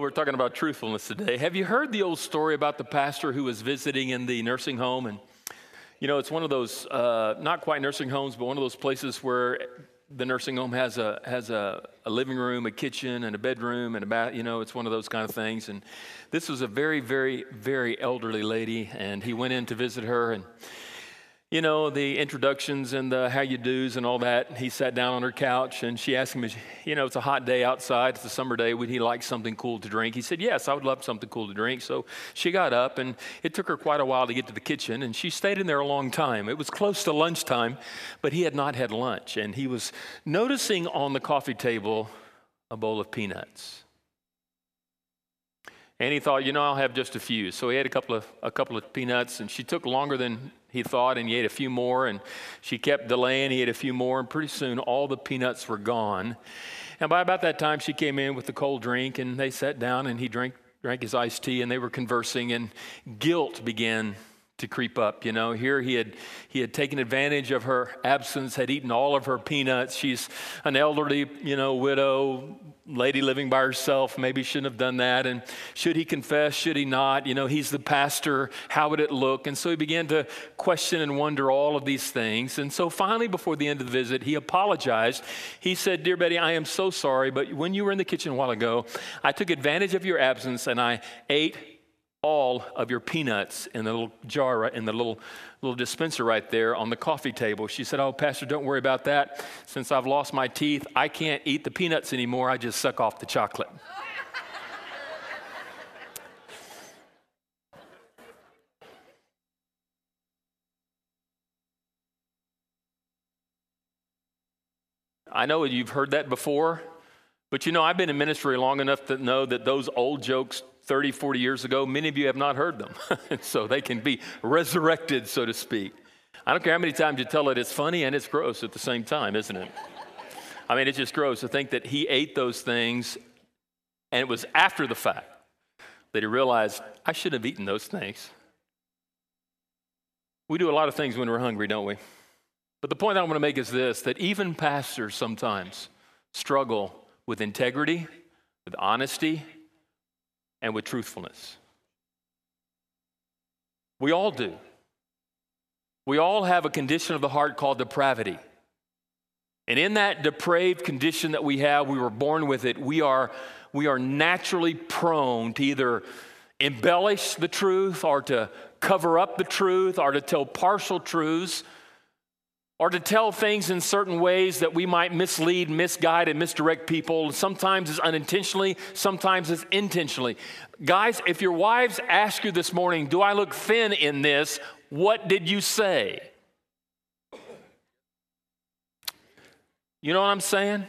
We're talking about truthfulness today. Have you heard the old story about the pastor who was visiting in the nursing home? And, you know, it's one of those, uh, not quite nursing homes, but one of those places where the nursing home has a, has a, a living room, a kitchen, and a bedroom, and a bath. You know, it's one of those kind of things. And this was a very, very, very elderly lady, and he went in to visit her. and you know, the introductions and the how you do's and all that. He sat down on her couch and she asked him, you know, it's a hot day outside, it's a summer day, would he like something cool to drink? He said, yes, I would love something cool to drink. So she got up and it took her quite a while to get to the kitchen and she stayed in there a long time. It was close to lunchtime, but he had not had lunch and he was noticing on the coffee table a bowl of peanuts. And he thought, you know, I'll have just a few. So he had a couple of a couple of peanuts, and she took longer than he thought, and he ate a few more. And she kept delaying. He ate a few more, and pretty soon all the peanuts were gone. And by about that time, she came in with the cold drink, and they sat down, and he drank drank his iced tea, and they were conversing, and guilt began to creep up. You know, here he had he had taken advantage of her absence, had eaten all of her peanuts. She's an elderly, you know, widow lady living by herself. Maybe shouldn't have done that. And should he confess? Should he not? You know, he's the pastor. How would it look? And so he began to question and wonder all of these things. And so finally, before the end of the visit, he apologized. He said, "Dear Betty, I am so sorry, but when you were in the kitchen a while ago, I took advantage of your absence and I ate." All of your peanuts in the little jar, right, in the little, little dispenser right there on the coffee table. She said, Oh, Pastor, don't worry about that. Since I've lost my teeth, I can't eat the peanuts anymore. I just suck off the chocolate. I know you've heard that before, but you know, I've been in ministry long enough to know that those old jokes 30, 40 years ago, many of you have not heard them. so they can be resurrected, so to speak. I don't care how many times you tell it, it's funny and it's gross at the same time, isn't it? I mean, it's just gross to think that he ate those things and it was after the fact that he realized, I shouldn't have eaten those things. We do a lot of things when we're hungry, don't we? But the point I want to make is this that even pastors sometimes struggle with integrity, with honesty, and with truthfulness. We all do. We all have a condition of the heart called depravity. And in that depraved condition that we have, we were born with it, we are, we are naturally prone to either embellish the truth or to cover up the truth or to tell partial truths or to tell things in certain ways that we might mislead, misguide, and misdirect people. Sometimes it's unintentionally, sometimes it's intentionally. Guys, if your wives ask you this morning, Do I look thin in this? What did you say? You know what I'm saying?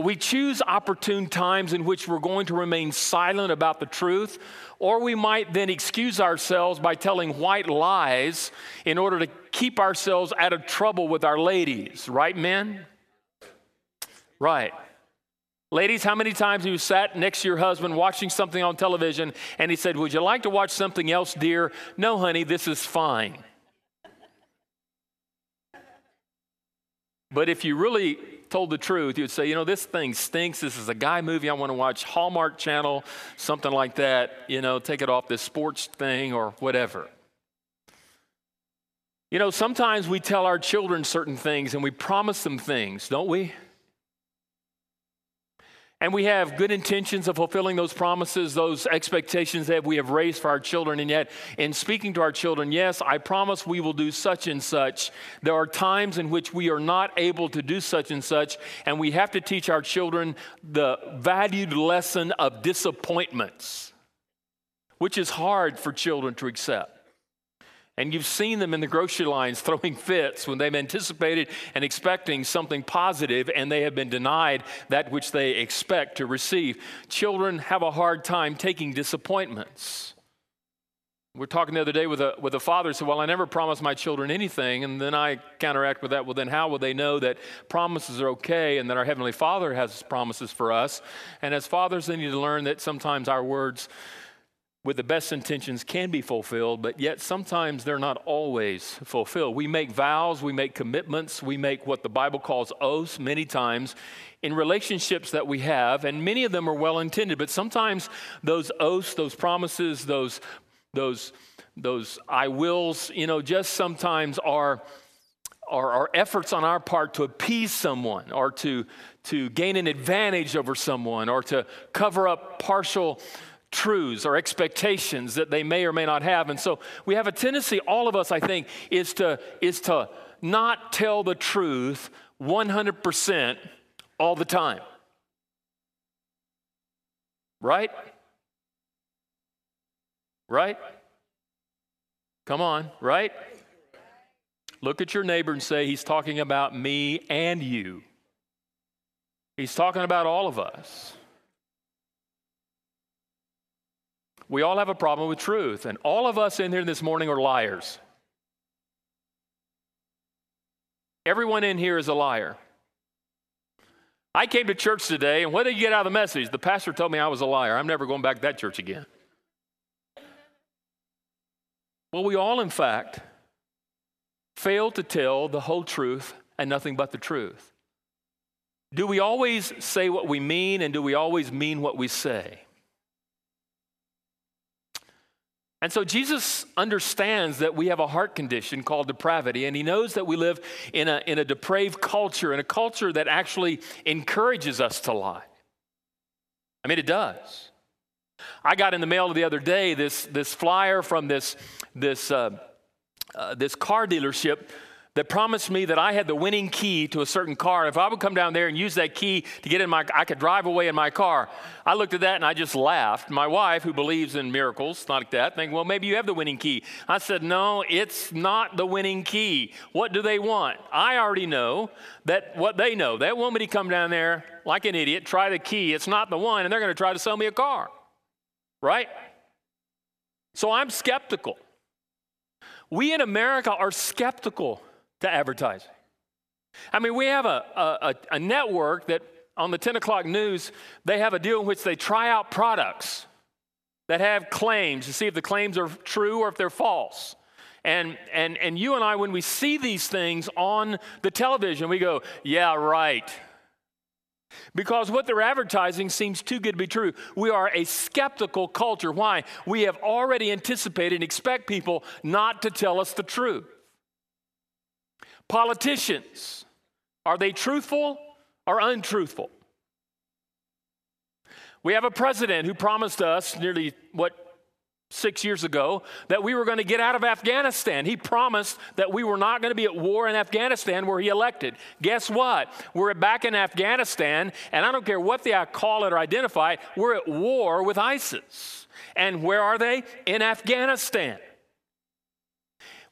We choose opportune times in which we're going to remain silent about the truth, or we might then excuse ourselves by telling white lies in order to keep ourselves out of trouble with our ladies. Right, men? Right. Ladies, how many times have you sat next to your husband watching something on television and he said, Would you like to watch something else, dear? No, honey, this is fine. But if you really told the truth, you'd say, you know, this thing stinks. This is a guy movie I want to watch, Hallmark Channel, something like that. You know, take it off this sports thing or whatever. You know, sometimes we tell our children certain things and we promise them things, don't we? And we have good intentions of fulfilling those promises, those expectations that we have raised for our children. And yet, in speaking to our children, yes, I promise we will do such and such. There are times in which we are not able to do such and such, and we have to teach our children the valued lesson of disappointments, which is hard for children to accept. And you've seen them in the grocery lines throwing fits when they've anticipated and expecting something positive and they have been denied that which they expect to receive. Children have a hard time taking disappointments. We are talking the other day with a, with a father who said, Well, I never promised my children anything. And then I counteract with that, Well, then how will they know that promises are okay and that our Heavenly Father has promises for us? And as fathers, they need to learn that sometimes our words with the best intentions can be fulfilled, but yet sometimes they're not always fulfilled. We make vows, we make commitments, we make what the Bible calls oaths many times in relationships that we have, and many of them are well intended, but sometimes those oaths, those promises, those, those, those I wills, you know, just sometimes are. Are, are efforts on our part to appease someone or to, to gain an advantage over someone or to cover up partial truths or expectations that they may or may not have. And so we have a tendency, all of us, I think, is to, is to not tell the truth 100% all the time. Right? Right? Come on, right? Look at your neighbor and say, He's talking about me and you. He's talking about all of us. We all have a problem with truth, and all of us in here this morning are liars. Everyone in here is a liar. I came to church today, and what did you get out of the message? The pastor told me I was a liar. I'm never going back to that church again. Well, we all, in fact, fail to tell the whole truth and nothing but the truth. Do we always say what we mean, and do we always mean what we say? And so Jesus understands that we have a heart condition called depravity, and he knows that we live in a, in a depraved culture, in a culture that actually encourages us to lie. I mean, it does. I got in the mail the other day this, this flyer from this, this, uh, uh, this car dealership that promised me that I had the winning key to a certain car. If I would come down there and use that key to get in my, I could drive away in my car. I looked at that and I just laughed. My wife, who believes in miracles, not like that, think, well, maybe you have the winning key. I said, no, it's not the winning key. What do they want? I already know that what they know. They want me to come down there like an idiot, try the key. It's not the one, and they're going to try to sell me a car. Right? So I'm skeptical. We in America are skeptical to advertising. I mean, we have a, a, a, network that on the 10 o'clock news, they have a deal in which they try out products that have claims to see if the claims are true or if they're false. And, and, and you and I, when we see these things on the television, we go, yeah, right. Because what they're advertising seems too good to be true. We are a skeptical culture. Why? We have already anticipated and expect people not to tell us the truth. Politicians, are they truthful or untruthful? We have a president who promised us nearly, what, six years ago that we were going to get out of Afghanistan. He promised that we were not going to be at war in Afghanistan where he elected. Guess what? We're back in Afghanistan, and I don't care what they call it or identify we're at war with ISIS. And where are they? In Afghanistan.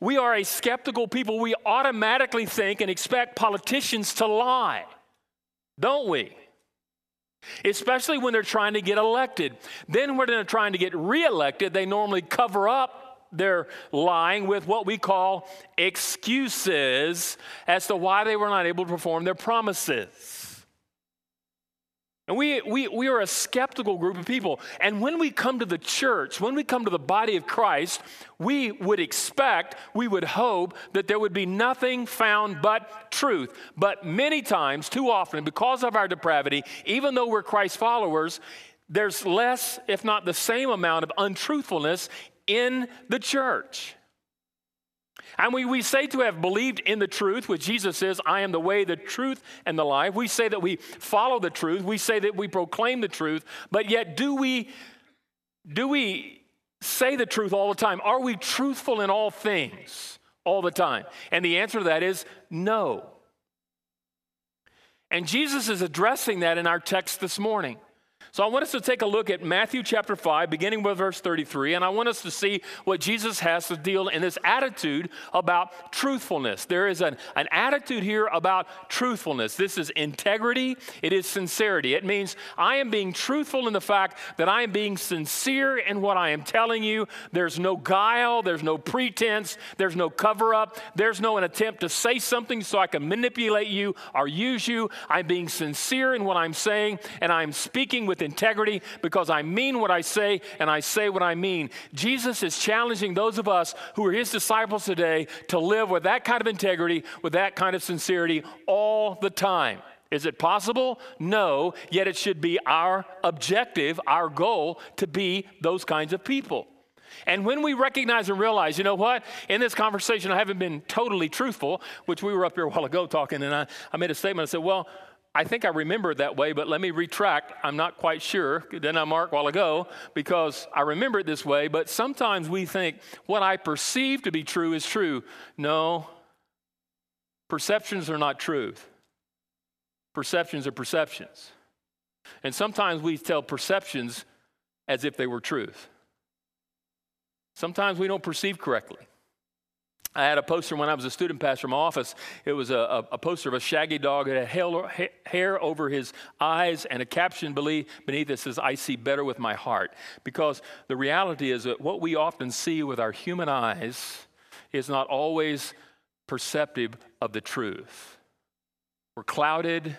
We are a skeptical people. We automatically think and expect politicians to lie, don't we? Especially when they're trying to get elected. Then, when they're trying to get reelected, they normally cover up their lying with what we call excuses as to why they were not able to perform their promises. And we, we, we are a skeptical group of people. And when we come to the church, when we come to the body of Christ, we would expect, we would hope that there would be nothing found but truth. But many times, too often, because of our depravity, even though we're Christ followers, there's less, if not the same amount of untruthfulness in the church. And we, we say to have believed in the truth, which Jesus says, I am the way, the truth, and the life. We say that we follow the truth. We say that we proclaim the truth. But yet, do we, do we say the truth all the time? Are we truthful in all things all the time? And the answer to that is no. And Jesus is addressing that in our text this morning. So I want us to take a look at Matthew chapter 5, beginning with verse 33, and I want us to see what Jesus has to deal in this attitude about truthfulness. There is an, an attitude here about truthfulness. This is integrity, it is sincerity. It means I am being truthful in the fact that I am being sincere in what I am telling you. There's no guile, there's no pretense, there's no cover up, there's no an attempt to say something so I can manipulate you or use you. I'm being sincere in what I'm saying, and I'm speaking with integrity because I mean what I say and I say what I mean. Jesus is challenging those of us who are his disciples today to live with that kind of integrity, with that kind of sincerity all the time. Is it possible? No, yet it should be our objective, our goal to be those kinds of people. And when we recognize and realize, you know what, in this conversation, I haven't been totally truthful, which we were up here a while ago talking, and I, I made a statement. I said, well, I think I remember it that way, but let me retract. I'm not quite sure. Then I marked a while ago because I remember it this way, but sometimes we think what I perceive to be true is true. No, perceptions are not truth. Perceptions are perceptions. And sometimes we tell perceptions as if they were truth. Sometimes we don't perceive correctly. I had a poster when I was a student pastor in my office. It was a, a poster of a shaggy dog that had hair over his eyes and a caption beneath it says, I see better with my heart. Because the reality is that what we often see with our human eyes is not always perceptive of the truth. We're clouded,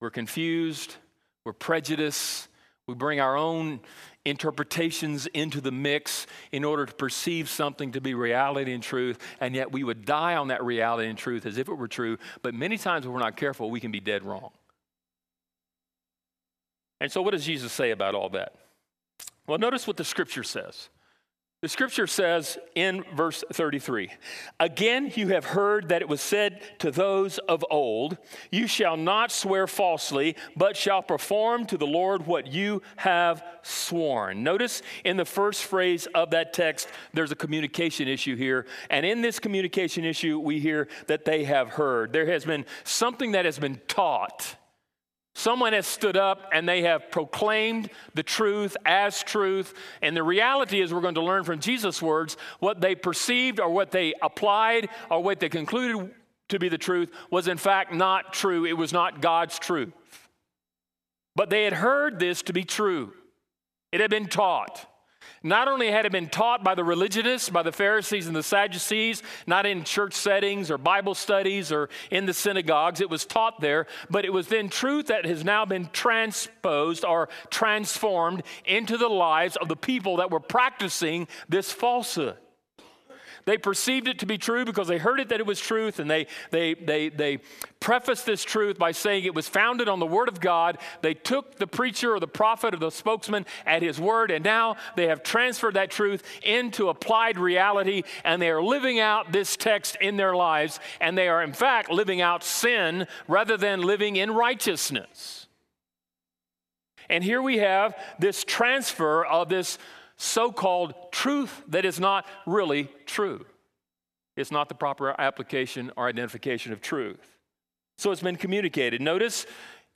we're confused, we're prejudiced, we bring our own interpretations into the mix in order to perceive something to be reality and truth, and yet we would die on that reality and truth as if it were true. But many times, when we're not careful, we can be dead wrong. And so, what does Jesus say about all that? Well, notice what the scripture says. The scripture says in verse 33 Again, you have heard that it was said to those of old, You shall not swear falsely, but shall perform to the Lord what you have sworn. Notice in the first phrase of that text, there's a communication issue here. And in this communication issue, we hear that they have heard. There has been something that has been taught Someone has stood up and they have proclaimed the truth as truth. And the reality is, we're going to learn from Jesus' words what they perceived or what they applied or what they concluded to be the truth was, in fact, not true. It was not God's truth. But they had heard this to be true, it had been taught. Not only had it been taught by the religionists, by the Pharisees and the Sadducees, not in church settings or Bible studies or in the synagogues, it was taught there, but it was then truth that has now been transposed or transformed into the lives of the people that were practicing this falsehood. They perceived it to be true because they heard it that it was truth, and they, they, they, they prefaced this truth by saying it was founded on the Word of God. They took the preacher or the prophet or the spokesman at his word, and now they have transferred that truth into applied reality, and they are living out this text in their lives, and they are, in fact, living out sin rather than living in righteousness. And here we have this transfer of this so called truth that is not really true. It's not the proper application or identification of truth. So it's been communicated. Notice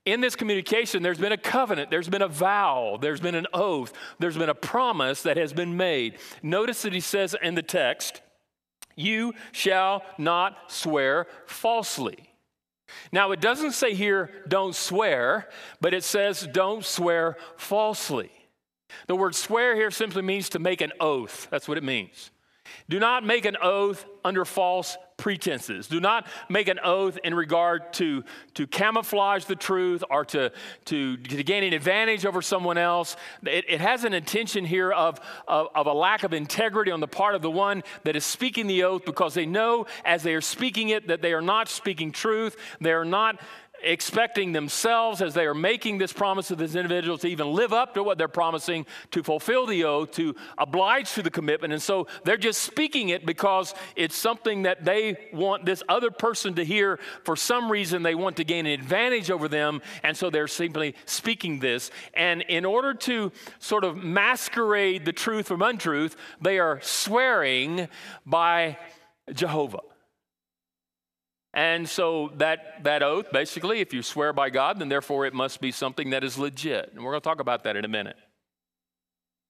in this communication, there's been a covenant, there's been a vow, there's been an oath, there's been a promise that has been made. Notice that he says in the text, You shall not swear falsely. Now, it doesn't say here, don't swear, but it says, don't swear falsely. The word swear here simply means to make an oath. That's what it means. Do not make an oath under false pretenses. Do not make an oath in regard to, to camouflage the truth or to, to, to gain an advantage over someone else. It, it has an intention here of, of, of a lack of integrity on the part of the one that is speaking the oath because they know as they are speaking it that they are not speaking truth. They are not expecting themselves as they are making this promise to this individual to even live up to what they're promising, to fulfill the oath, to oblige to the commitment. And so they're just speaking it because it's something that they want this other person to hear. For some reason, they want to gain an advantage over them. And so they're simply speaking this. And in order to sort of masquerade the truth from untruth, they are swearing by Jehovah. And so that, that oath, basically, if you swear by God, then therefore it must be something that is legit. And we're going to talk about that in a minute.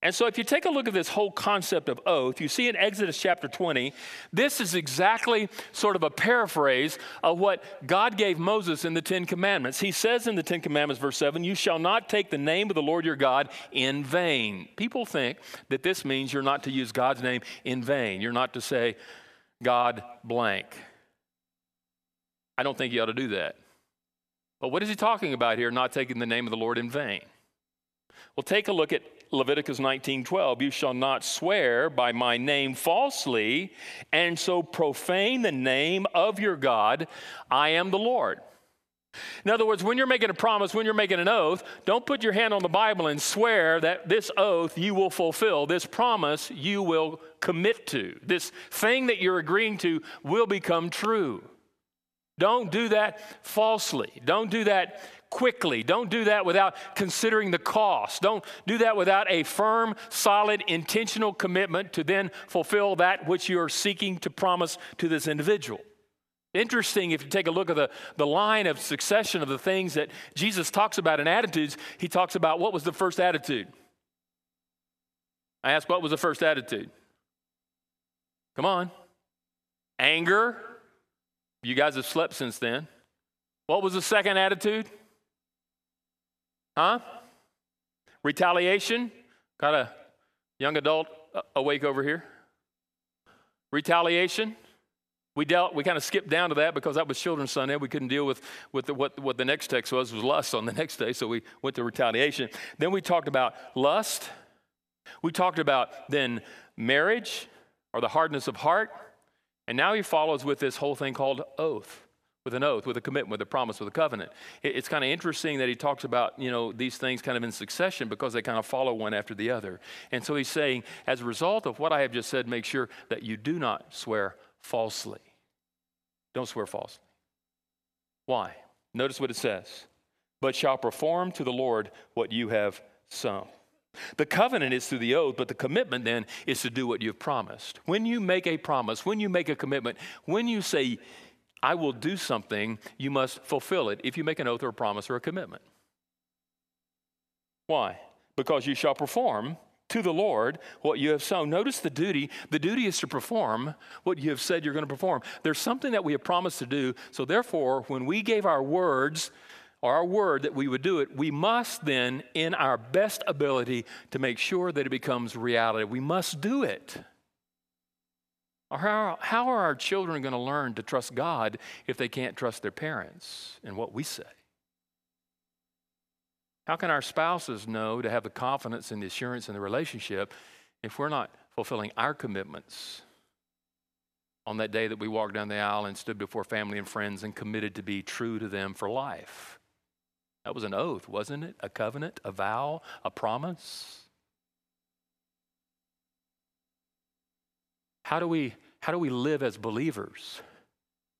And so if you take a look at this whole concept of oath, you see in Exodus chapter 20, this is exactly sort of a paraphrase of what God gave Moses in the Ten Commandments. He says in the Ten Commandments, verse 7, You shall not take the name of the Lord your God in vain. People think that this means you're not to use God's name in vain. You're not to say, God blank. I don't think you ought to do that. But what is he talking about here, not taking the name of the Lord in vain? Well, take a look at Leviticus 19:12. You shall not swear by my name falsely and so profane the name of your God. I am the Lord. In other words, when you're making a promise, when you're making an oath, don't put your hand on the Bible and swear that this oath you will fulfill, this promise you will commit to, this thing that you're agreeing to will become true. Don't do that falsely. Don't do that quickly. Don't do that without considering the cost. Don't do that without a firm, solid, intentional commitment to then fulfill that which you are seeking to promise to this individual. Interesting, if you take a look at the, the line of succession of the things that Jesus talks about in attitudes, he talks about what was the first attitude? I asked, what was the first attitude? Come on. Anger. You guys have slept since then. What was the second attitude? Huh? Retaliation. Got a young adult uh, awake over here. Retaliation. We dealt, we kind of skipped down to that because that was Children's Sunday. We couldn't deal with, with the, what, what the next text was, was lust on the next day, so we went to retaliation. Then we talked about lust. We talked about then marriage or the hardness of heart. And now he follows with this whole thing called oath with an oath, with a commitment, with a promise, with a covenant. It's kind of interesting that he talks about, you know, these things kind of in succession because they kind of follow one after the other. And so he's saying, as a result of what I have just said, make sure that you do not swear falsely. Don't swear falsely. Why? Notice what it says. But shall perform to the Lord what you have sown. The covenant is through the oath, but the commitment then is to do what you've promised. When you make a promise, when you make a commitment, when you say, I will do something, you must fulfill it if you make an oath or a promise or a commitment. Why? Because you shall perform to the Lord what you have sown. Notice the duty. The duty is to perform what you have said you're going to perform. There's something that we have promised to do. So, therefore, when we gave our words or our word that we would do it, we must then, in our best ability, to make sure that it becomes reality. We must do it. Or How, how are our children going to learn to trust God if they can't trust their parents and what we say? How can our spouses know to have the confidence and the assurance in the relationship if we're not fulfilling our commitments on that day that we walked down the aisle and stood before family and friends and committed to be true to them for life? That was an oath, wasn't it? A covenant, a vow, a promise. How do we how do we live as believers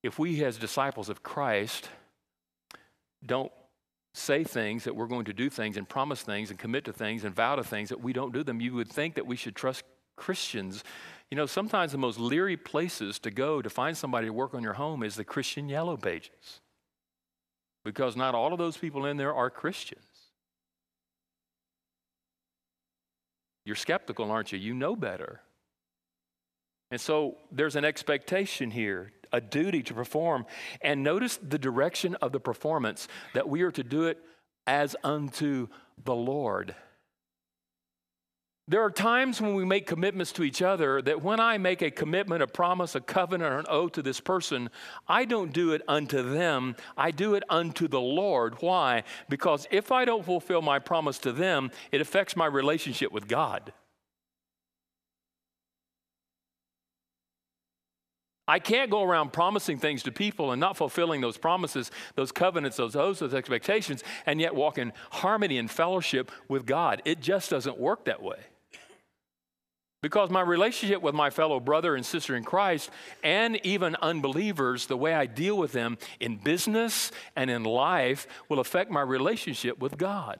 if we, as disciples of Christ, don't say things that we're going to do things and promise things and commit to things and vow to things that we don't do them? You would think that we should trust Christians. You know, sometimes the most leery places to go to find somebody to work on your home is the Christian yellow pages. Because not all of those people in there are Christians. You're skeptical, aren't you? You know better. And so there's an expectation here, a duty to perform. And notice the direction of the performance that we are to do it as unto the Lord. There are times when we make commitments to each other that when I make a commitment, a promise, a covenant, or an oath to this person, I don't do it unto them. I do it unto the Lord. Why? Because if I don't fulfill my promise to them, it affects my relationship with God. I can't go around promising things to people and not fulfilling those promises, those covenants, those oaths, those expectations, and yet walk in harmony and fellowship with God. It just doesn't work that way. Because my relationship with my fellow brother and sister in Christ, and even unbelievers, the way I deal with them in business and in life, will affect my relationship with God.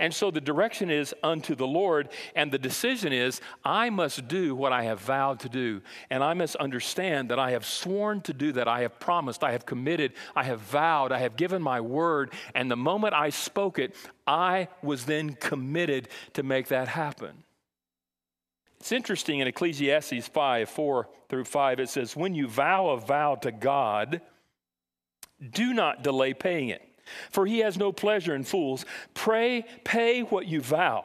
And so the direction is unto the Lord, and the decision is I must do what I have vowed to do. And I must understand that I have sworn to do that. I have promised, I have committed, I have vowed, I have given my word. And the moment I spoke it, I was then committed to make that happen. It's interesting in Ecclesiastes 5 4 through 5, it says, When you vow a vow to God, do not delay paying it for he has no pleasure in fools. Pray, pay what you vow.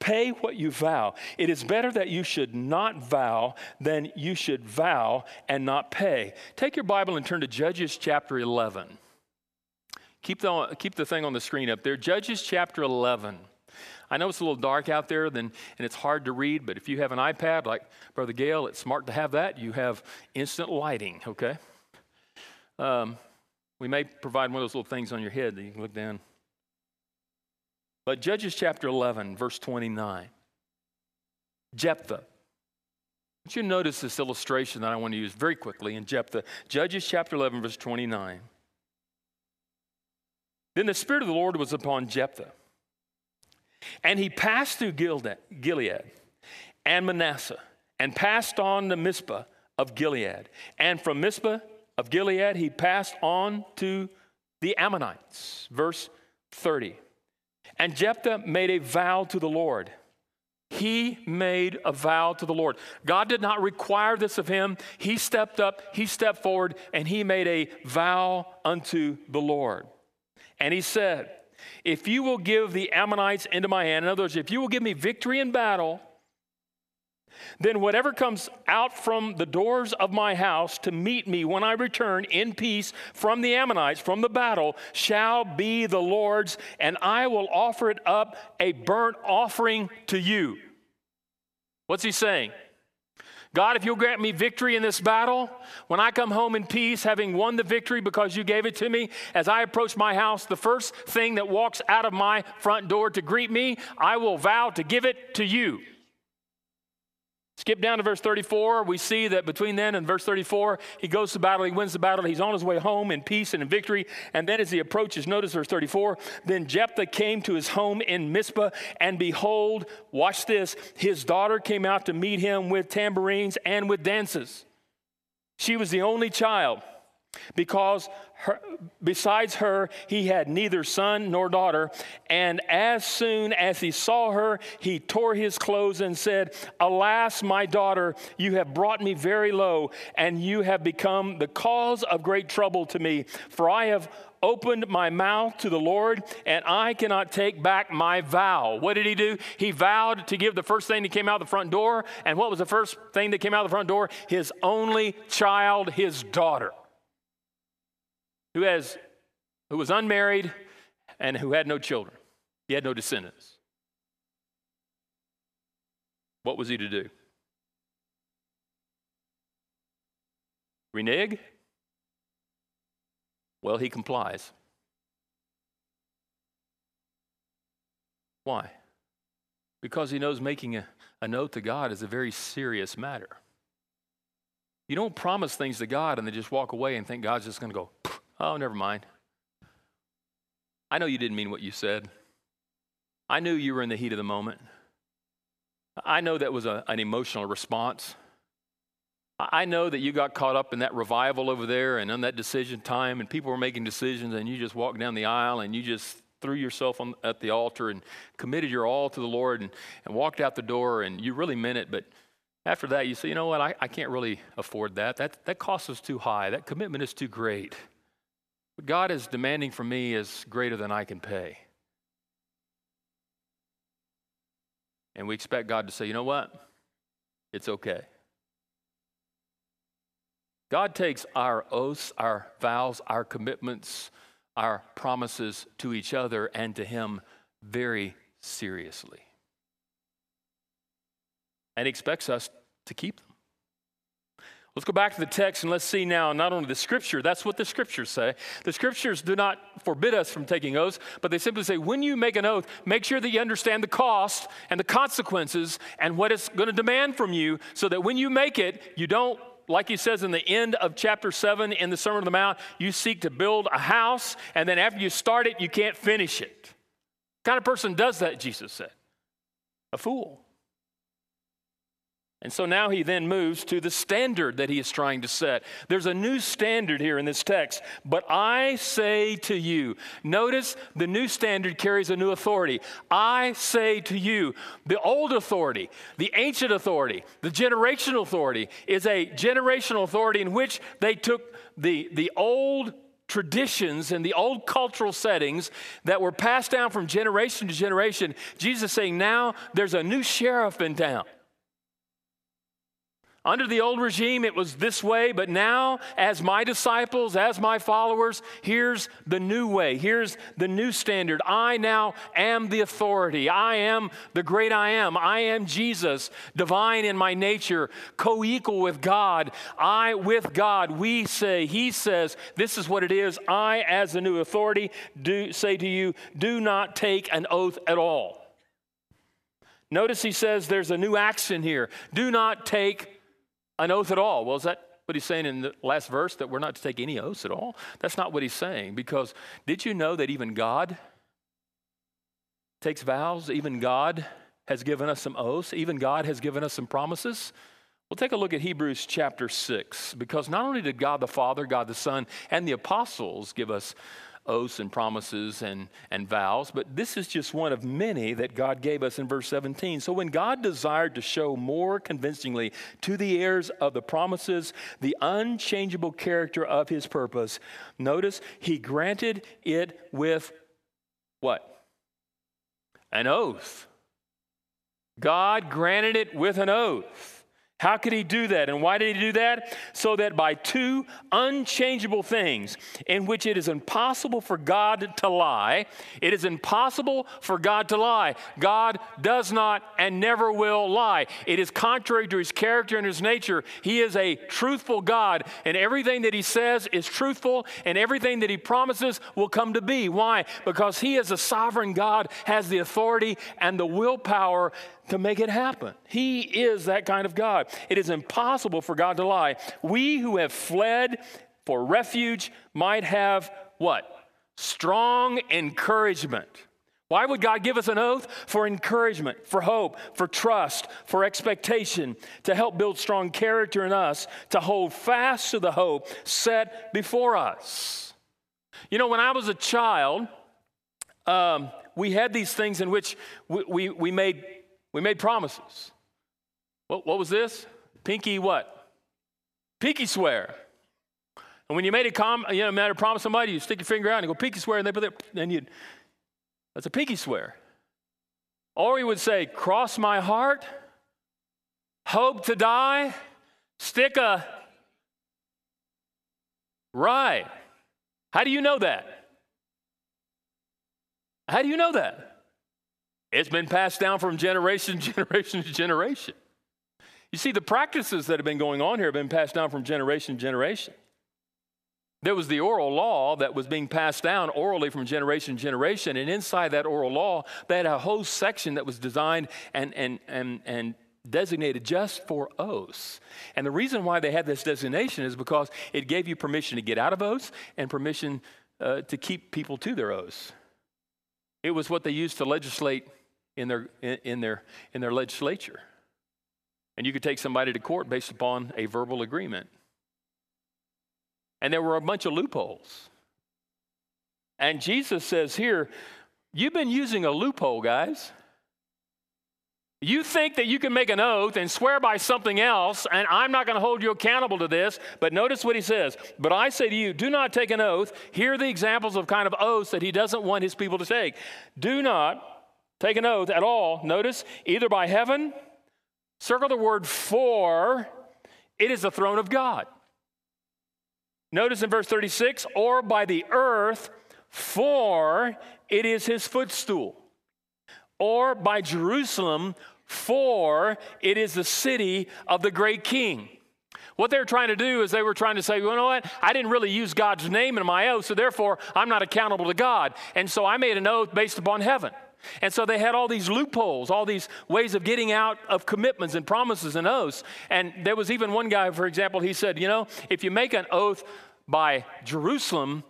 Pay what you vow. It is better that you should not vow than you should vow and not pay. Take your Bible and turn to Judges chapter 11. keep the, keep the thing on the screen up there. Judges chapter 11. I know it's a little dark out there then, and it's hard to read, but if you have an iPad like Brother Gale, it's smart to have that. You have instant lighting, okay? Um, we may provide one of those little things on your head that you can look down. But Judges chapter 11, verse 29. Jephthah. Want you notice this illustration that I want to use very quickly in Jephthah. Judges chapter 11, verse 29. Then the Spirit of the Lord was upon Jephthah and he passed through Gilead and Manasseh and passed on to Mizpah of Gilead. And from Mizpah of Gilead, he passed on to the Ammonites. Verse 30. And Jephthah made a vow to the Lord. He made a vow to the Lord. God did not require this of him. He stepped up, he stepped forward, and he made a vow unto the Lord. And he said, if you will give the Ammonites into my hand, in other words, if you will give me victory in battle, then whatever comes out from the doors of my house to meet me when I return in peace from the Ammonites, from the battle, shall be the Lord's, and I will offer it up a burnt offering to you. What's he saying? God, if you'll grant me victory in this battle, when I come home in peace, having won the victory because you gave it to me, as I approach my house, the first thing that walks out of my front door to greet me, I will vow to give it to you. Skip down to verse 34. We see that between then and verse 34, he goes to battle, he wins the battle, he's on his way home in peace and in victory. And then as he approaches, notice verse 34 then Jephthah came to his home in Mizpah, and behold, watch this, his daughter came out to meet him with tambourines and with dances. She was the only child because her, besides her, he had neither son nor daughter. And as soon as he saw her, he tore his clothes and said, Alas, my daughter, you have brought me very low, and you have become the cause of great trouble to me. For I have opened my mouth to the Lord, and I cannot take back my vow. What did he do? He vowed to give the first thing that came out the front door. And what was the first thing that came out the front door? His only child, his daughter who, has, who was unmarried and who had no children. He had no descendants. What was he to do? Renege? Well, he complies. Why? Because he knows making a, a note to God is a very serious matter. You don't promise things to God and then just walk away and think God's just going to go, Oh, never mind. I know you didn't mean what you said. I knew you were in the heat of the moment. I know that was a, an emotional response. I know that you got caught up in that revival over there and on that decision time, and people were making decisions, and you just walked down the aisle and you just threw yourself on, at the altar and committed your all to the Lord and, and walked out the door, and you really meant it. But after that, you say, you know what, I, I can't really afford that. that. That cost is too high. That commitment is too great. What God is demanding from me is greater than I can pay. And we expect God to say, you know what? It's okay. God takes our oaths, our vows, our commitments, our promises to each other and to Him very seriously. And He expects us to keep them. Let's go back to the text and let's see now not only the scripture, that's what the scriptures say. The scriptures do not forbid us from taking oaths, but they simply say when you make an oath, make sure that you understand the cost and the consequences and what it's going to demand from you so that when you make it, you don't like he says in the end of chapter 7 in the Sermon on the Mount, you seek to build a house, and then after you start it, you can't finish it. What kind of person does that, Jesus said? A fool. And so now he then moves to the standard that he is trying to set. There's a new standard here in this text. But I say to you, notice the new standard carries a new authority. I say to you, the old authority, the ancient authority, the generational authority is a generational authority in which they took the, the old traditions and the old cultural settings that were passed down from generation to generation. Jesus saying, now there's a new sheriff in town. Under the old regime, it was this way, but now, as my disciples, as my followers, here's the new way. Here's the new standard. I now am the authority. I am the great I am. I am Jesus, divine in my nature, co equal with God. I with God. We say, He says, this is what it is. I, as the new authority, do say to you, do not take an oath at all. Notice he says there's a new action here. Do not take an oath at all. Well, is that what he's saying in the last verse that we're not to take any oaths at all? That's not what he's saying because did you know that even God takes vows? Even God has given us some oaths. Even God has given us some promises. We'll take a look at Hebrews chapter 6 because not only did God the Father, God the Son, and the apostles give us oaths and promises and, and vows, but this is just one of many that God gave us in verse 17. So when God desired to show more convincingly to the heirs of the promises the unchangeable character of his purpose, notice he granted it with what? An oath. God granted it with an oath. How could he do that? And why did he do that? So that by two unchangeable things in which it is impossible for God to lie, it is impossible for God to lie. God does not and never will lie. It is contrary to his character and his nature. He is a truthful God, and everything that he says is truthful, and everything that he promises will come to be. Why? Because he is a sovereign God, has the authority and the willpower to make it happen. He is that kind of God. It is impossible for God to lie. We who have fled for refuge might have what? Strong encouragement. Why would God give us an oath? For encouragement, for hope, for trust, for expectation, to help build strong character in us, to hold fast to the hope set before us. You know, when I was a child, um, we had these things in which we, we, we made we made promises. What, what was this? Pinky what? Pinky swear. And when you made a com, you know, made a promise somebody, you stick your finger out and you go pinky swear, and they put it, then you that's a pinky swear. Or he would say, cross my heart, hope to die, stick a right. How do you know that? How do you know that? It's been passed down from generation to generation to generation. You see, the practices that have been going on here have been passed down from generation to generation. There was the oral law that was being passed down orally from generation to generation, and inside that oral law, they had a whole section that was designed and, and, and, and designated just for oaths. And the reason why they had this designation is because it gave you permission to get out of oaths and permission uh, to keep people to their oaths. It was what they used to legislate in their, in, their, in their legislature. And you could take somebody to court based upon a verbal agreement. And there were a bunch of loopholes. And Jesus says here, You've been using a loophole, guys. You think that you can make an oath and swear by something else, and I'm not going to hold you accountable to this. But notice what he says. But I say to you, do not take an oath. Here are the examples of kind of oaths that he doesn't want his people to take. Do not take an oath at all. Notice, either by heaven, circle the word for, it is the throne of God. Notice in verse 36, or by the earth, for it is his footstool. Or by Jerusalem, for it is the city of the great king. What they were trying to do is they were trying to say, you know what? I didn't really use God's name in my oath, so therefore I'm not accountable to God. And so I made an oath based upon heaven. And so they had all these loopholes, all these ways of getting out of commitments and promises and oaths. And there was even one guy, for example, he said, you know, if you make an oath by Jerusalem,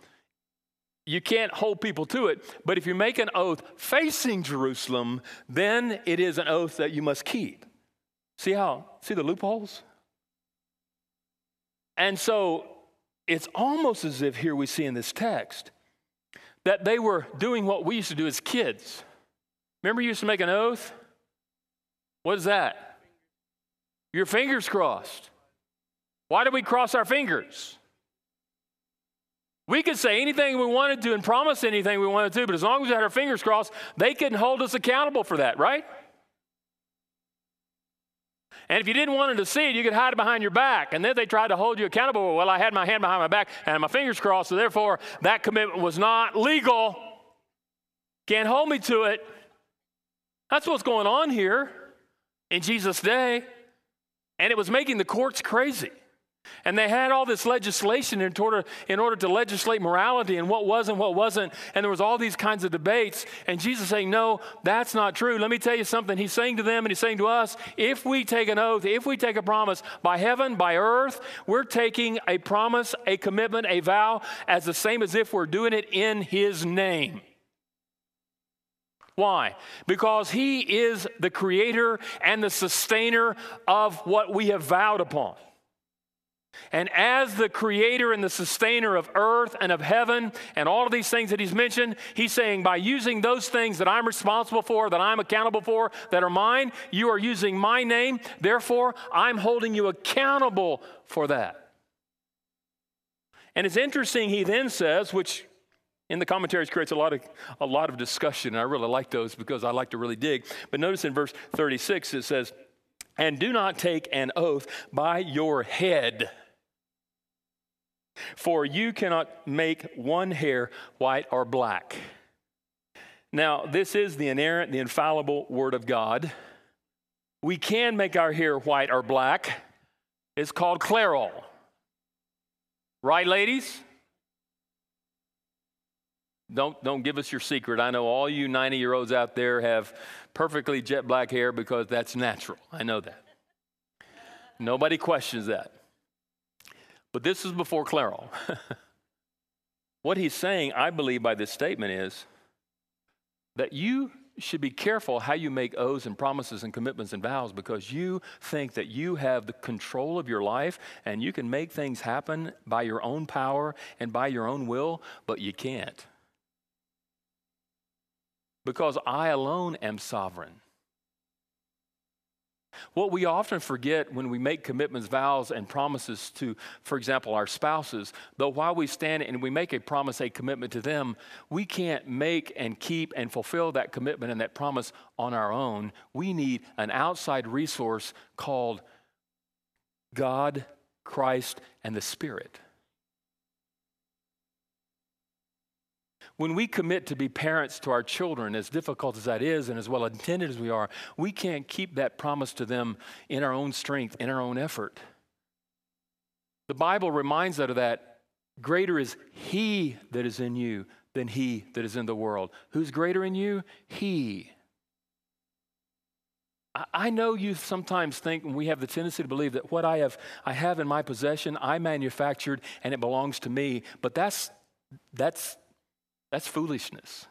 you can't hold people to it. But if you make an oath facing Jerusalem, then it is an oath that you must keep. See how, see the loopholes? And so it's almost as if here we see in this text that they were doing what we used to do as kids. Remember, you used to make an oath? What is that? Your fingers crossed. Why do we cross our fingers? We could say anything we wanted to and promise anything we wanted to, but as long as we had our fingers crossed, they couldn't hold us accountable for that, right? And if you didn't want them to see it, you could hide it behind your back. And then they tried to hold you accountable. Well, I had my hand behind my back and my fingers crossed, so therefore that commitment was not legal. Can't hold me to it. That's what's going on here in Jesus' day. And it was making the courts crazy. And they had all this legislation in order, in order to legislate morality and what was and what wasn't. And there was all these kinds of debates. And Jesus saying, no, that's not true. Let me tell you something. He's saying to them and he's saying to us, if we take an oath, if we take a promise by heaven, by earth, we're taking a promise, a commitment, a vow as the same as if we're doing it in his name. Why? Because he is the creator and the sustainer of what we have vowed upon. And as the creator and the sustainer of earth and of heaven and all of these things that he's mentioned, he's saying, by using those things that I'm responsible for, that I'm accountable for, that are mine, you are using my name. Therefore, I'm holding you accountable for that. And it's interesting, he then says, which in the commentaries creates a lot of a lot of discussion and i really like those because i like to really dig but notice in verse 36 it says and do not take an oath by your head for you cannot make one hair white or black. Now, this is the inerrant, the infallible Word of God. We can make our hair white or black. It's called Clairol. Right, ladies? Don't, don't give us your secret. I know all you 90 year olds out there have perfectly jet black hair because that's natural. I know that. Nobody questions that. But this is before Clairol. what he's saying, I believe, by this statement is that you should be careful how you make oaths and promises and commitments and vows because you think that you have the control of your life and you can make things happen by your own power and by your own will, but you can't. Because I alone am sovereign. What we often forget when we make commitments, vows, and promises to, for example, our spouses, though while we stand and we make a promise, a commitment to them, we can't make and keep and fulfill that commitment and that promise on our own. We need an outside resource called God, Christ, and the Spirit. When we commit to be parents to our children, as difficult as that is and as well intended as we are, we can't keep that promise to them in our own strength, in our own effort. The Bible reminds us of that. Greater is He that is in you than He that is in the world. Who's greater in you? He. I know you sometimes think, and we have the tendency to believe that what I have, I have in my possession, I manufactured, and it belongs to me. But that's that's that's foolishness.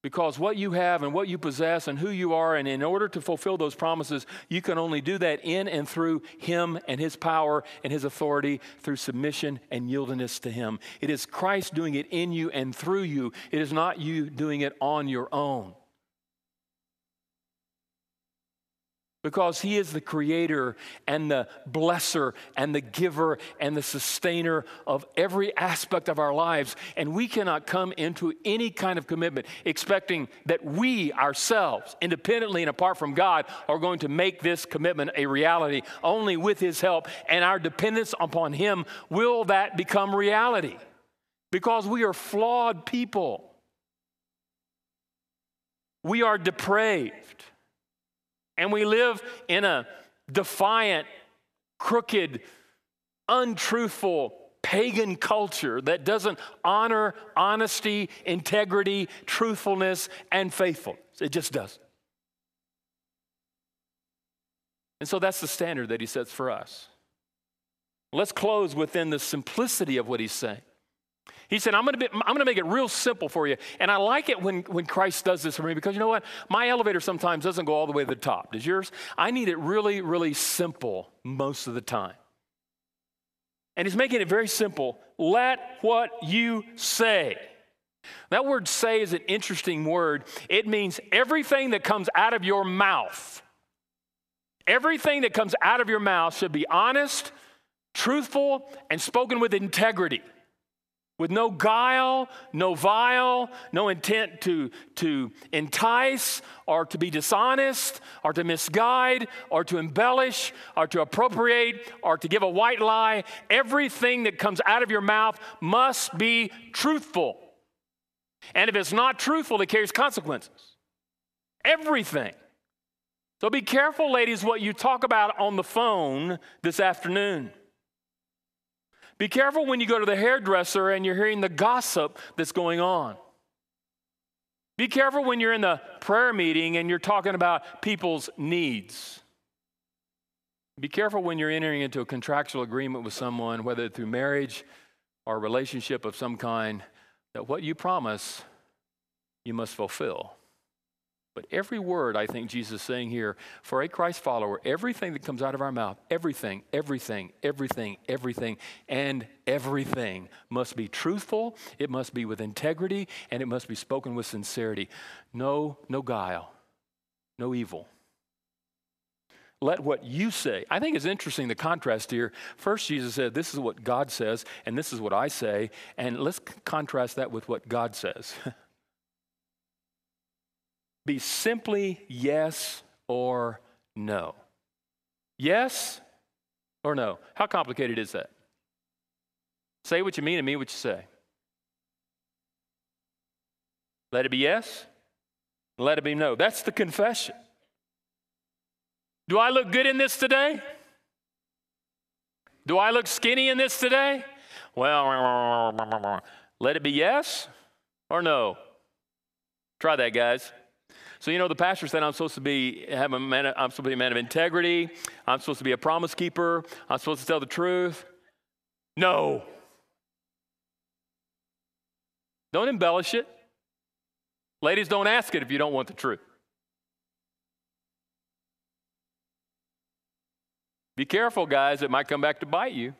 Because what you have and what you possess and who you are, and in order to fulfill those promises, you can only do that in and through Him and His power and His authority through submission and yieldedness to Him. It is Christ doing it in you and through you, it is not you doing it on your own. Because He is the creator and the blesser and the giver and the sustainer of every aspect of our lives. And we cannot come into any kind of commitment expecting that we ourselves, independently and apart from God, are going to make this commitment a reality. Only with His help and our dependence upon Him will that become reality because we are flawed people. We are depraved. And we live in a defiant, crooked, untruthful, pagan culture that doesn't honor honesty, integrity, truthfulness, and faithfulness. It just doesn't. And so that's the standard that he sets for us. Let's close within the simplicity of what he's saying. He said, I'm going to I'm going to make it real simple for you. And I like it when, when Christ does this for me because you know what? My elevator sometimes doesn't go all the way to the top. Does yours? I need it really, really simple most of the time. And he's making it very simple. Let what you say. That word say is an interesting word. It means everything that comes out of your mouth. Everything that comes out of your mouth should be honest, truthful, and spoken with integrity. With no guile, no vile, no intent to, to entice or to be dishonest or to misguide or to embellish or to appropriate or to give a white lie. Everything that comes out of your mouth must be truthful. And if it's not truthful, it carries consequences. Everything. So be careful, ladies, what you talk about on the phone this afternoon. Be careful when you go to the hairdresser and you're hearing the gossip that's going on. Be careful when you're in the prayer meeting and you're talking about people's needs. Be careful when you're entering into a contractual agreement with someone, whether through marriage or relationship of some kind, that what you promise, you must fulfill. But every word I think Jesus is saying here, for a Christ follower, everything that comes out of our mouth, everything, everything, everything, everything, and everything must be truthful, it must be with integrity, and it must be spoken with sincerity. No, no guile, no evil. Let what you say. I think it's interesting the contrast here. First, Jesus said, This is what God says, and this is what I say. And let's contrast that with what God says. be simply yes or no. Yes or no. How complicated is that? Say what you mean and mean what you say. Let it be yes, let it be no. That's the confession. Do I look good in this today? Do I look skinny in this today? Well, let it be yes or no. Try that, guys. So, you know, the pastor said I'm supposed to be, have a man, I'm supposed to be a man of integrity. I'm supposed to be a promise keeper. I'm supposed to tell the truth. No. Don't embellish it. Ladies, don't ask it if you don't want the truth. Be careful, guys, it might come back to bite you.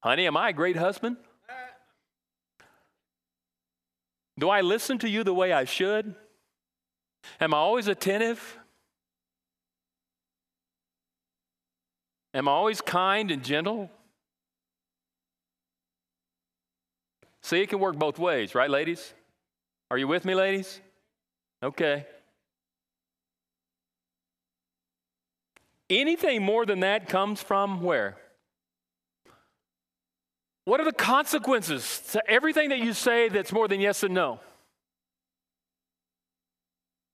Honey, am I a great husband? Do I listen to you the way I should? Am I always attentive? Am I always kind and gentle? See, it can work both ways, right, ladies? Are you with me, ladies? Okay. Anything more than that comes from where? What are the consequences to everything that you say that's more than yes and no?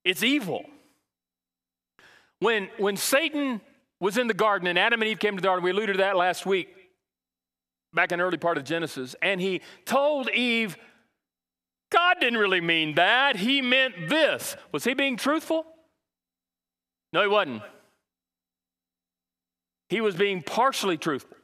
It's evil. When, when Satan was in the garden and Adam and Eve came to the garden, we alluded to that last week, back in the early part of Genesis, and he told Eve, God didn't really mean that. He meant this. Was he being truthful? No, he wasn't. He was being partially truthful,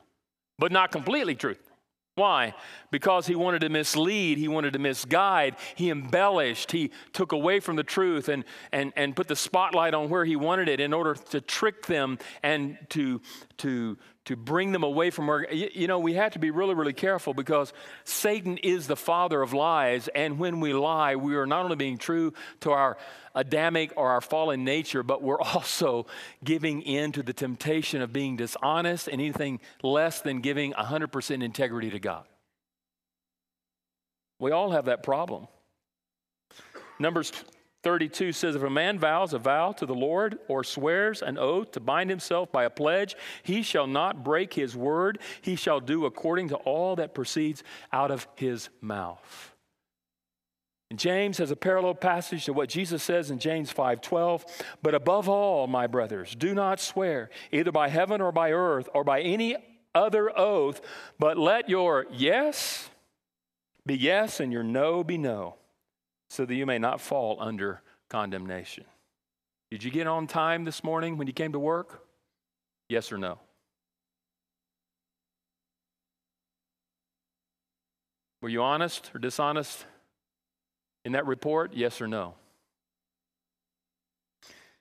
but not completely truthful. Why? Because he wanted to mislead, he wanted to misguide, he embellished, he took away from the truth and, and, and put the spotlight on where he wanted it in order to trick them and to, to, to bring them away from where, you, know, we have to be really, really careful because Satan is the father of lies. And when we lie, we are not only being true to our Adamic or our fallen nature, but we're also giving in to the temptation of being dishonest and anything less than giving 100% integrity to God. We all have that problem. Numbers 32 says, If a man vows a vow to the Lord or swears an oath to bind himself by a pledge, he shall not break his word. He shall do according to all that proceeds out of his mouth. And James has a parallel passage to what Jesus says in James 5:12, but above all, my brothers, do not swear either by heaven or by earth or by any other oath, but let your yes be yes and your no be no, so that you may not fall under condemnation. Did you get on time this morning when you came to work? Yes or no? Were you honest or dishonest? in that report? Yes or no?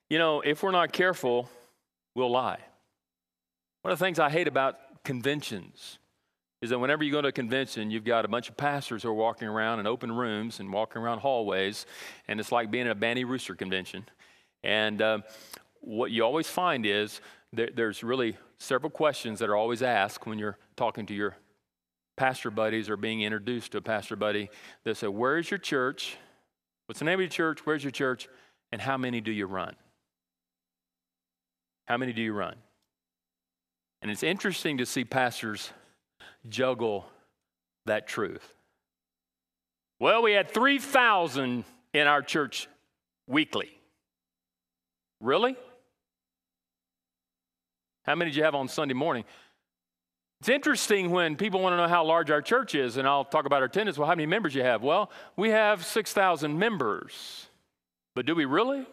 You know, if we're not careful, we'll lie. One of the things I hate about conventions is that whenever you go to a convention, you've got a bunch of pastors who are walking around in open rooms and walking around hallways, and it's like being at a Banty Rooster convention. And uh, what you always find is there, there's really several questions that are always asked when you're talking to your pastor buddies or being introduced to a pastor buddy, they say, Where is your church? What's the name of your church? Where's your church? And how many do you run? How many do you run? And it's interesting to see pastors juggle that truth. Well, we had 3,000 in our church weekly. Really? How many did you have on Sunday morning? It's interesting when people want to know how large our church is, and I'll talk about our attendance. Well, how many members you have? Well, we have 6,000 members. But do we really?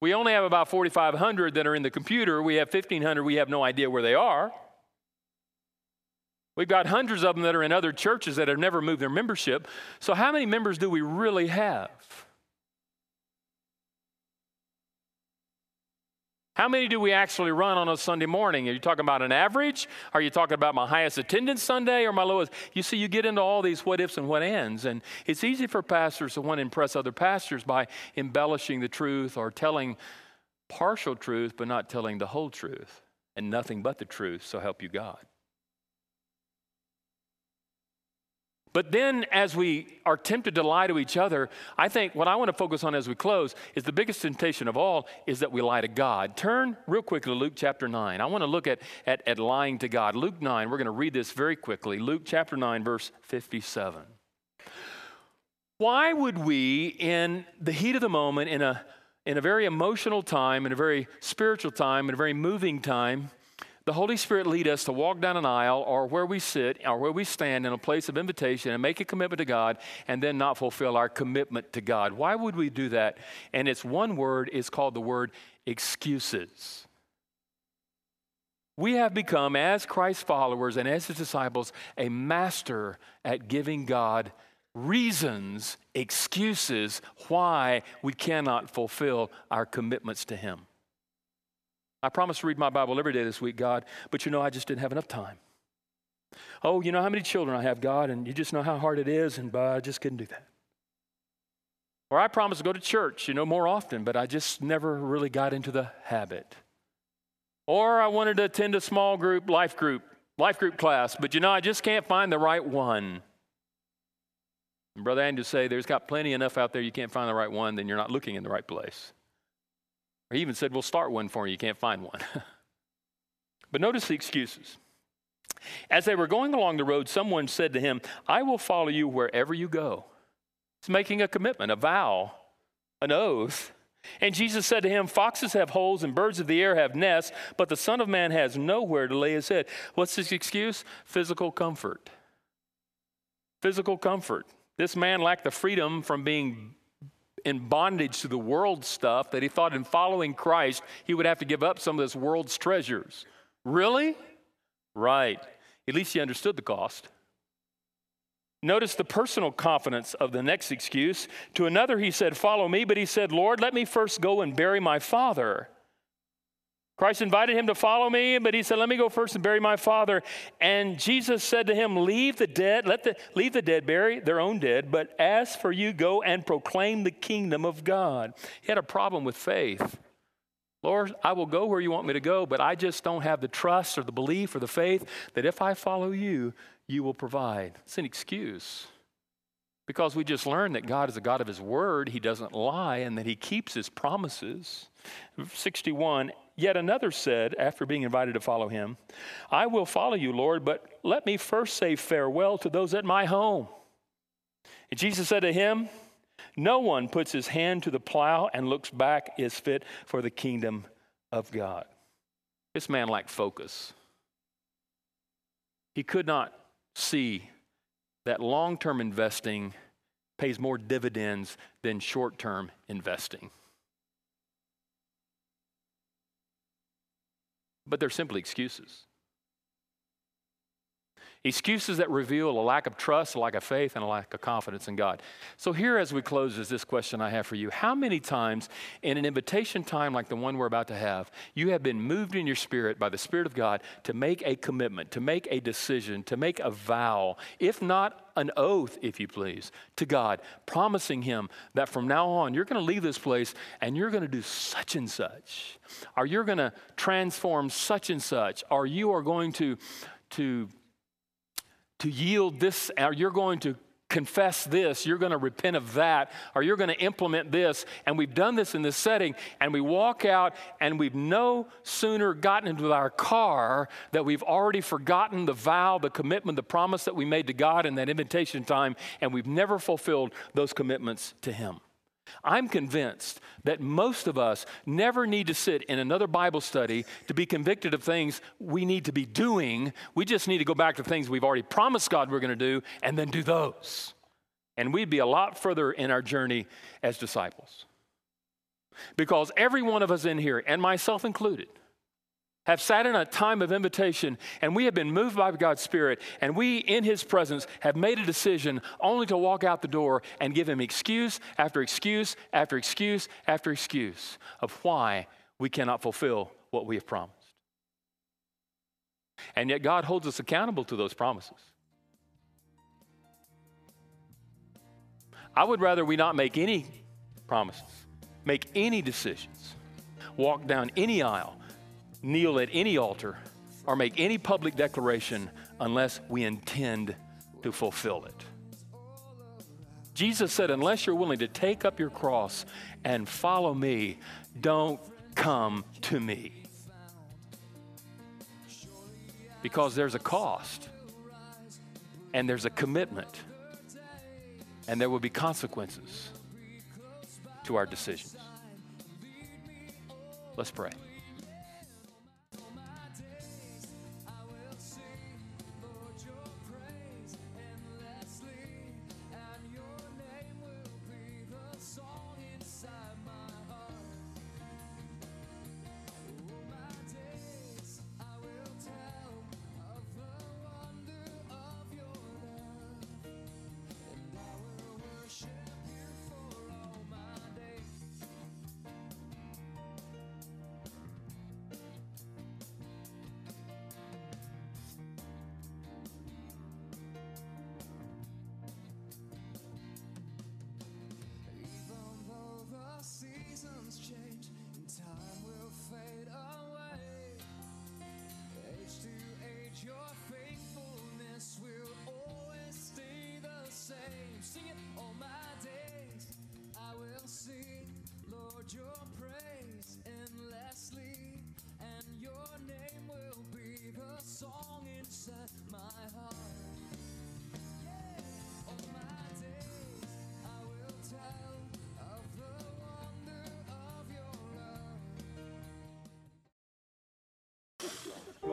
We only have about 4,500 that are in the computer. We have 1,500 we have no idea where they are. We've got hundreds of them that are in other churches that have never moved their membership. So, how many members do we really have? How many do we actually run on a Sunday morning? Are you talking about an average? Are you talking about my highest attendance Sunday or my lowest? You see, you get into all these what ifs and what ends. And it's easy for pastors to want to impress other pastors by embellishing the truth or telling partial truth, but not telling the whole truth and nothing but the truth. So help you God. But then, as we are tempted to lie to each other, I think what I want to focus on as we close is the biggest temptation of all is that we lie to God. Turn real quickly to Luke chapter 9. I want to look at, at, at lying to God. Luke 9, we're going to read this very quickly. Luke chapter 9, verse 57. Why would we, in the heat of the moment, in a, in a very emotional time, in a very spiritual time, in a very moving time, the Holy Spirit lead us to walk down an aisle or where we sit or where we stand in a place of invitation and make a commitment to God and then not fulfill our commitment to God. Why would we do that? And it's one word, it's called the word excuses. We have become, as Christ followers and as his disciples, a master at giving God reasons, excuses why we cannot fulfill our commitments to him. I promised to read my Bible every day this week, God, but you know, I just didn't have enough time. Oh, you know how many children I have, God, and you just know how hard it is, and uh, I just couldn't do that. Or I promised to go to church, you know, more often, but I just never really got into the habit. Or I wanted to attend a small group, life group, life group class, but you know, I just can't find the right one. And Brother Andrew say, there's got plenty enough out there, you can't find the right one, then you're not looking in the right place. Or he even said, We'll start one for you. You can't find one. but notice the excuses. As they were going along the road, someone said to him, I will follow you wherever you go. He's making a commitment, a vow, an oath. And Jesus said to him, Foxes have holes and birds of the air have nests, but the Son of Man has nowhere to lay his head. What's his excuse? Physical comfort. Physical comfort. This man lacked the freedom from being in bondage to the world stuff that he thought in following Christ he would have to give up some of this world's treasures. Really? Right. At least he understood the cost. Notice the personal confidence of the next excuse. To another, he said, Follow me, but he said, Lord, let me first go and bury my father. Christ invited him to follow me, but he said, Let me go first and bury my father. And Jesus said to him, Leave the dead, let the leave the dead bury their own dead, but as for you, go and proclaim the kingdom of God. He had a problem with faith. Lord, I will go where you want me to go, but I just don't have the trust or the belief or the faith that if I follow you, you will provide. It's an excuse. Because we just learned that God is a God of His Word, He doesn't lie, and that He keeps His promises. 61 Yet another said, after being invited to follow him, I will follow you, Lord, but let me first say farewell to those at my home. And Jesus said to him, No one puts his hand to the plow and looks back is fit for the kingdom of God. This man lacked focus. He could not see that long term investing pays more dividends than short term investing. But they're simply excuses. Excuses that reveal a lack of trust, a lack of faith, and a lack of confidence in God. So, here as we close, is this question I have for you. How many times in an invitation time like the one we're about to have, you have been moved in your spirit by the Spirit of God to make a commitment, to make a decision, to make a vow, if not an oath, if you please, to God, promising Him that from now on you're going to leave this place and you're going to do such and such, or you're going to transform such and such, or you are going to, to to yield this, or you're going to confess this, you're going to repent of that, or you're going to implement this. And we've done this in this setting, and we walk out, and we've no sooner gotten into our car that we've already forgotten the vow, the commitment, the promise that we made to God in that invitation time, and we've never fulfilled those commitments to Him. I'm convinced that most of us never need to sit in another Bible study to be convicted of things we need to be doing. We just need to go back to things we've already promised God we're going to do and then do those. And we'd be a lot further in our journey as disciples. Because every one of us in here, and myself included, have sat in a time of invitation and we have been moved by God's Spirit and we, in His presence, have made a decision only to walk out the door and give Him excuse after excuse after excuse after excuse of why we cannot fulfill what we have promised. And yet, God holds us accountable to those promises. I would rather we not make any promises, make any decisions, walk down any aisle kneel at any altar or make any public declaration unless we intend to fulfill it. Jesus said, Unless you're willing to take up your cross and follow me, don't come to me. Because there's a cost, and there's a commitment, and there will be consequences to our decisions. Let's pray.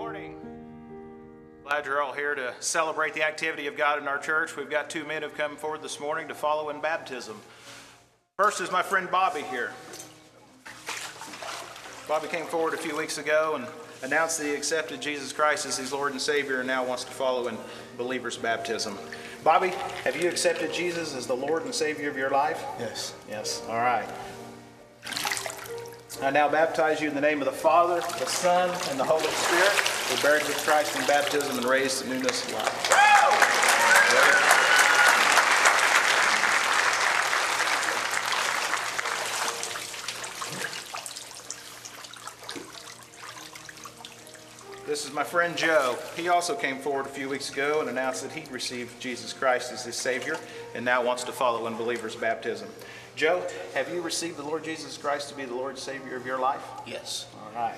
Morning. Glad you're all here to celebrate the activity of God in our church. We've got two men who've come forward this morning to follow in baptism. First is my friend Bobby here. Bobby came forward a few weeks ago and announced that he accepted Jesus Christ as his Lord and Savior and now wants to follow in believer's baptism. Bobby, have you accepted Jesus as the Lord and Savior of your life? Yes. Yes. All right. I now baptize you in the name of the Father, the Son, and the Holy Spirit. We're buried with Christ in baptism and raised to newness of life. This is my friend Joe. He also came forward a few weeks ago and announced that he'd received Jesus Christ as his Savior and now wants to follow in believer's baptism. Joe, have you received the Lord Jesus Christ to be the Lord Savior of your life? Yes. All right.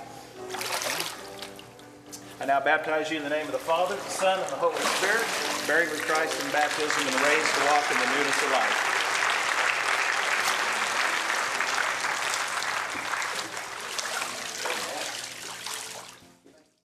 Now baptize you in the name of the Father, the Son, and the Holy Spirit, buried with Christ in baptism and raised to walk in the newness of life.